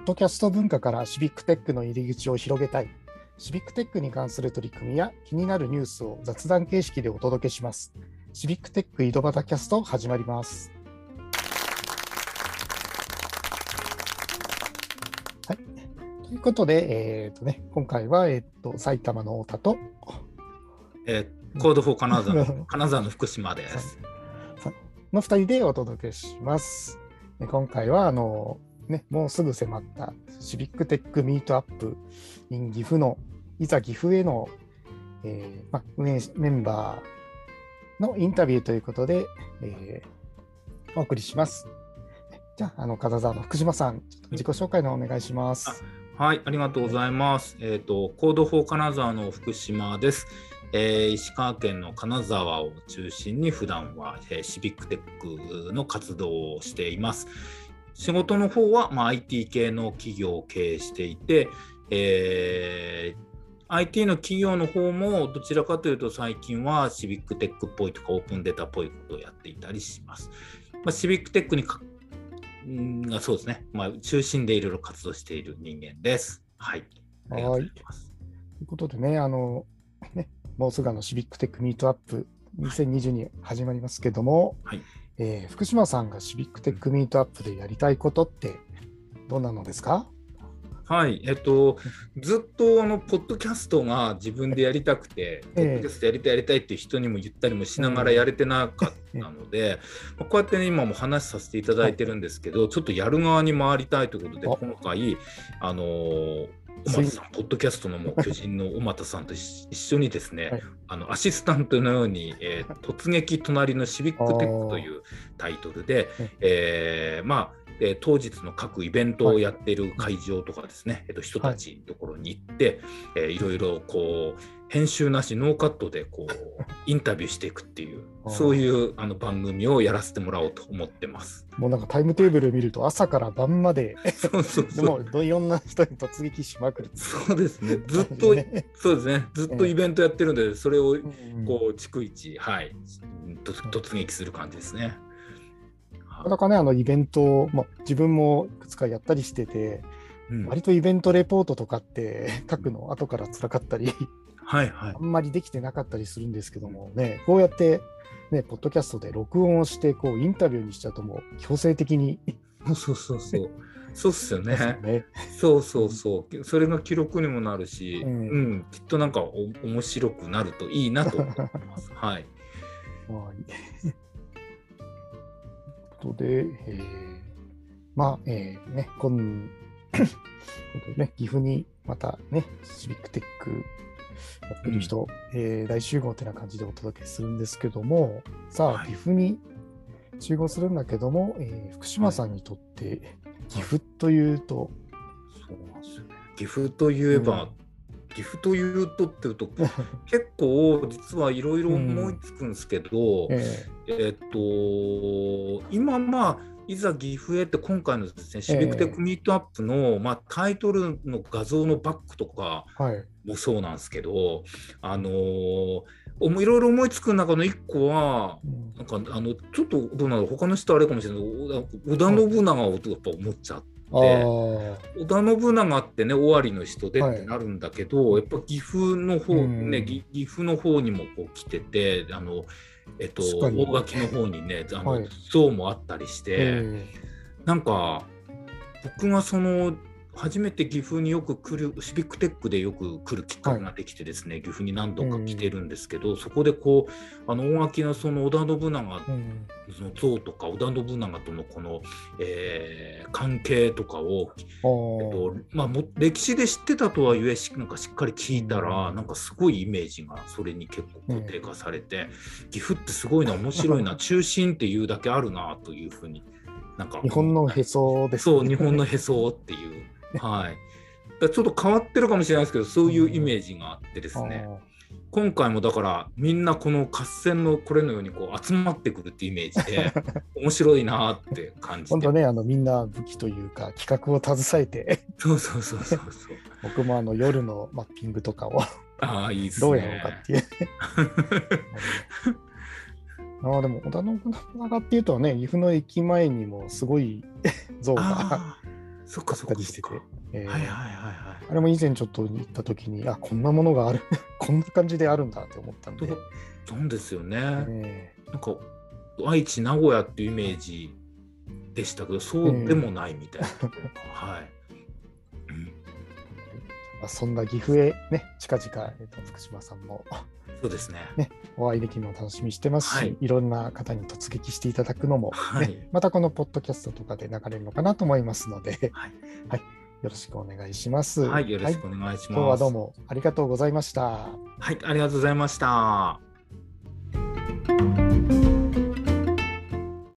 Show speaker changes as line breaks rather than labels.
ッドキャスト文化からシビックテックの入り口を広げたい。シビックテックに関する取り組みや気になるニュースを雑談形式でお届けします。シビックテック井戸端キャスト始まります。はい。ということで、えっ、とね、今回は、えっ、と、埼玉の太田と、
えー、 Code for 金沢の金沢の福島です。
の2人でお届けします。で今回はあの、ね、もうすぐ迫ったシビックテックミートアップ in 岐阜のいざ岐阜への、えーま、運営メンバーのインタビューということで、えーお送りします。じゃあ、あの金沢の福島さん、自己紹介のお願いします。
はい、ありがとうございます。えっ、と、 Code for 金沢の福島です。えー石川県の金沢を中心に普段は、えーシビックテックの活動をしています。仕事の方は、まあ、IT 系の企業を経営していて、えー IT の企業の方もどちらかというと最近はシビックテックっぽいとかオープンデータっぽいことをやっていたりします。まあ、シビックテックにかうんがそうですね、まあ、中心でいろいろ活動している人間です。はい。ありがとうございます。
ということでね、あの、ね、もうすぐあのシビックテックミートアップ2022始まりますけども、
はい
えー福島さんがシビックテックミートアップでやりたいことってどんなのですか？
はい、えっと、ずっとあのポッドキャストが自分でやりたくて、ポッドキャストやりたいやりたいっていう人にも言ったりもしながらやれてなかったので、まあこうやってね、今も話させていただいてるんですけど、ちょっとやる側に回りたいということで、
あ
今回、あのー小俣さん、ポッドキャストのもう巨人の小俣さんと一一緒にですね、
はい。
あのアシスタントのように、えー突撃隣のシビックテックというタイトルで
はい、
えーまあ、えー当日の各イベントをやっている会場とかですね、えっと、人たちのところに行って、えーいろいろこう編集なしノーカットでこう インタビューしていくっていうそういうあの番組をやらせてもらおうと思ってます。
もうなんかタイムテーブル見ると朝から晩まで
そうそうそう。
もうどいろんな人に突撃しまくる。
そうですね。ずっと、
ね。
そうですね。ずっとイベントやってるんでそれを
うん
こう逐一はい突突撃する感じですね。
なかなかね、あのイベント、まあ、自分もいくつかやったりしてて、
うん
割とイベントレポートとかって 書くの後から辛かったり、
はいはい
あんまりできてなかったりするんですけどもね、こうやって、ね、ポッドキャストで録音をして、こうインタビューにしちゃうと、もう強制的に、
そうそうそうそうっすよね。
ね、
そうそうそう。それが記録にもなるし、
う
うんん、きっとなんかお面白くなるといいなと思ってます。はい。
ことで、えーまあ、えーね、今 ね、岐阜にまたね、シビックテックやってる人、えー大集合ってな感じでお届けするんですけども、さあ、
はい。
岐阜に集合するんだけども、えー福島さんにとって岐阜というと、
そうなんですよね。岐阜といえば、岐阜というとっていうと結構実はいろいろ思いつくんですけど、
え
え。っと今まあいざ岐阜へって今回のですねシビックテックミートアップの、まあ、タイトルの画像のバックとか
ーはい、
もそうなんですけどあのーいろいろ思いつく中の一個は
うん。
なんかあのちょっとどうなの他の人あれかもしれないけど織田信長をやっぱ思っちゃっ織田信長ってね尾張の人で
はい。
ってなるんだけど、やっぱ岐阜の方、
うん。
ねぎ岐阜の方にもこう来ててあのえっと大垣の方にねあの、
はい。
像もあったりして、
え
なんか僕がその初めて岐阜によく来るシビックテックでよく来るきっかけができてですね、岐阜に何度か来てるんですけど、そこでこうあの大垣のその織田信長の像とか織田信長とのこの、えー関係とかを、
あ
えっ
ー。
とまあ、も歴史で知ってたとはいえしなんかしっかり聞いたら、
うん
なんかすごいイメージがそれに結構固定化されて、岐阜ってすごいな面白いな 中心っていうだけあるなというふうになんか
日本のへそです
そう日本のへそっていうはい。ちょっと変わってるかもしれないですけどそういうイメージがあってですね、今回もだからみんなこの合戦のこれのようにこう集まってくるっていうイメージで 面白いなって感じて
本当ね、あのみんな武器というか企画を携えて、
そうそうそうそうそう。
僕もあの夜のマッピングとかを。
ああいいっすね。
どうやろうかっていう。ああでも織田信長っていうとね、岐阜の駅前にもすごい像が
そっかそっか
してて
はいはいはいはい。
あれも以前ちょっと行った時に、あ、こんなものがある、こんな感じであるんだって思ったんで。
とそうですよね。
え
なんか愛知名古屋っていうイメージでしたけどそうでもないみたいな。はい。
まあそんな岐阜へね、近々、えーと福島さんも
そうですね。
ねお会いできるのを楽しみにしてますし、
はい
い、ろんな方に突撃していただくのも、ね
はい
またこのポッドキャストとかで流れるのかなと思いますので、
はい。
よろしくお願いします。
はい、よろしくお願いします。
今日はどうもありがとうございました。
はい、ありがとうございました。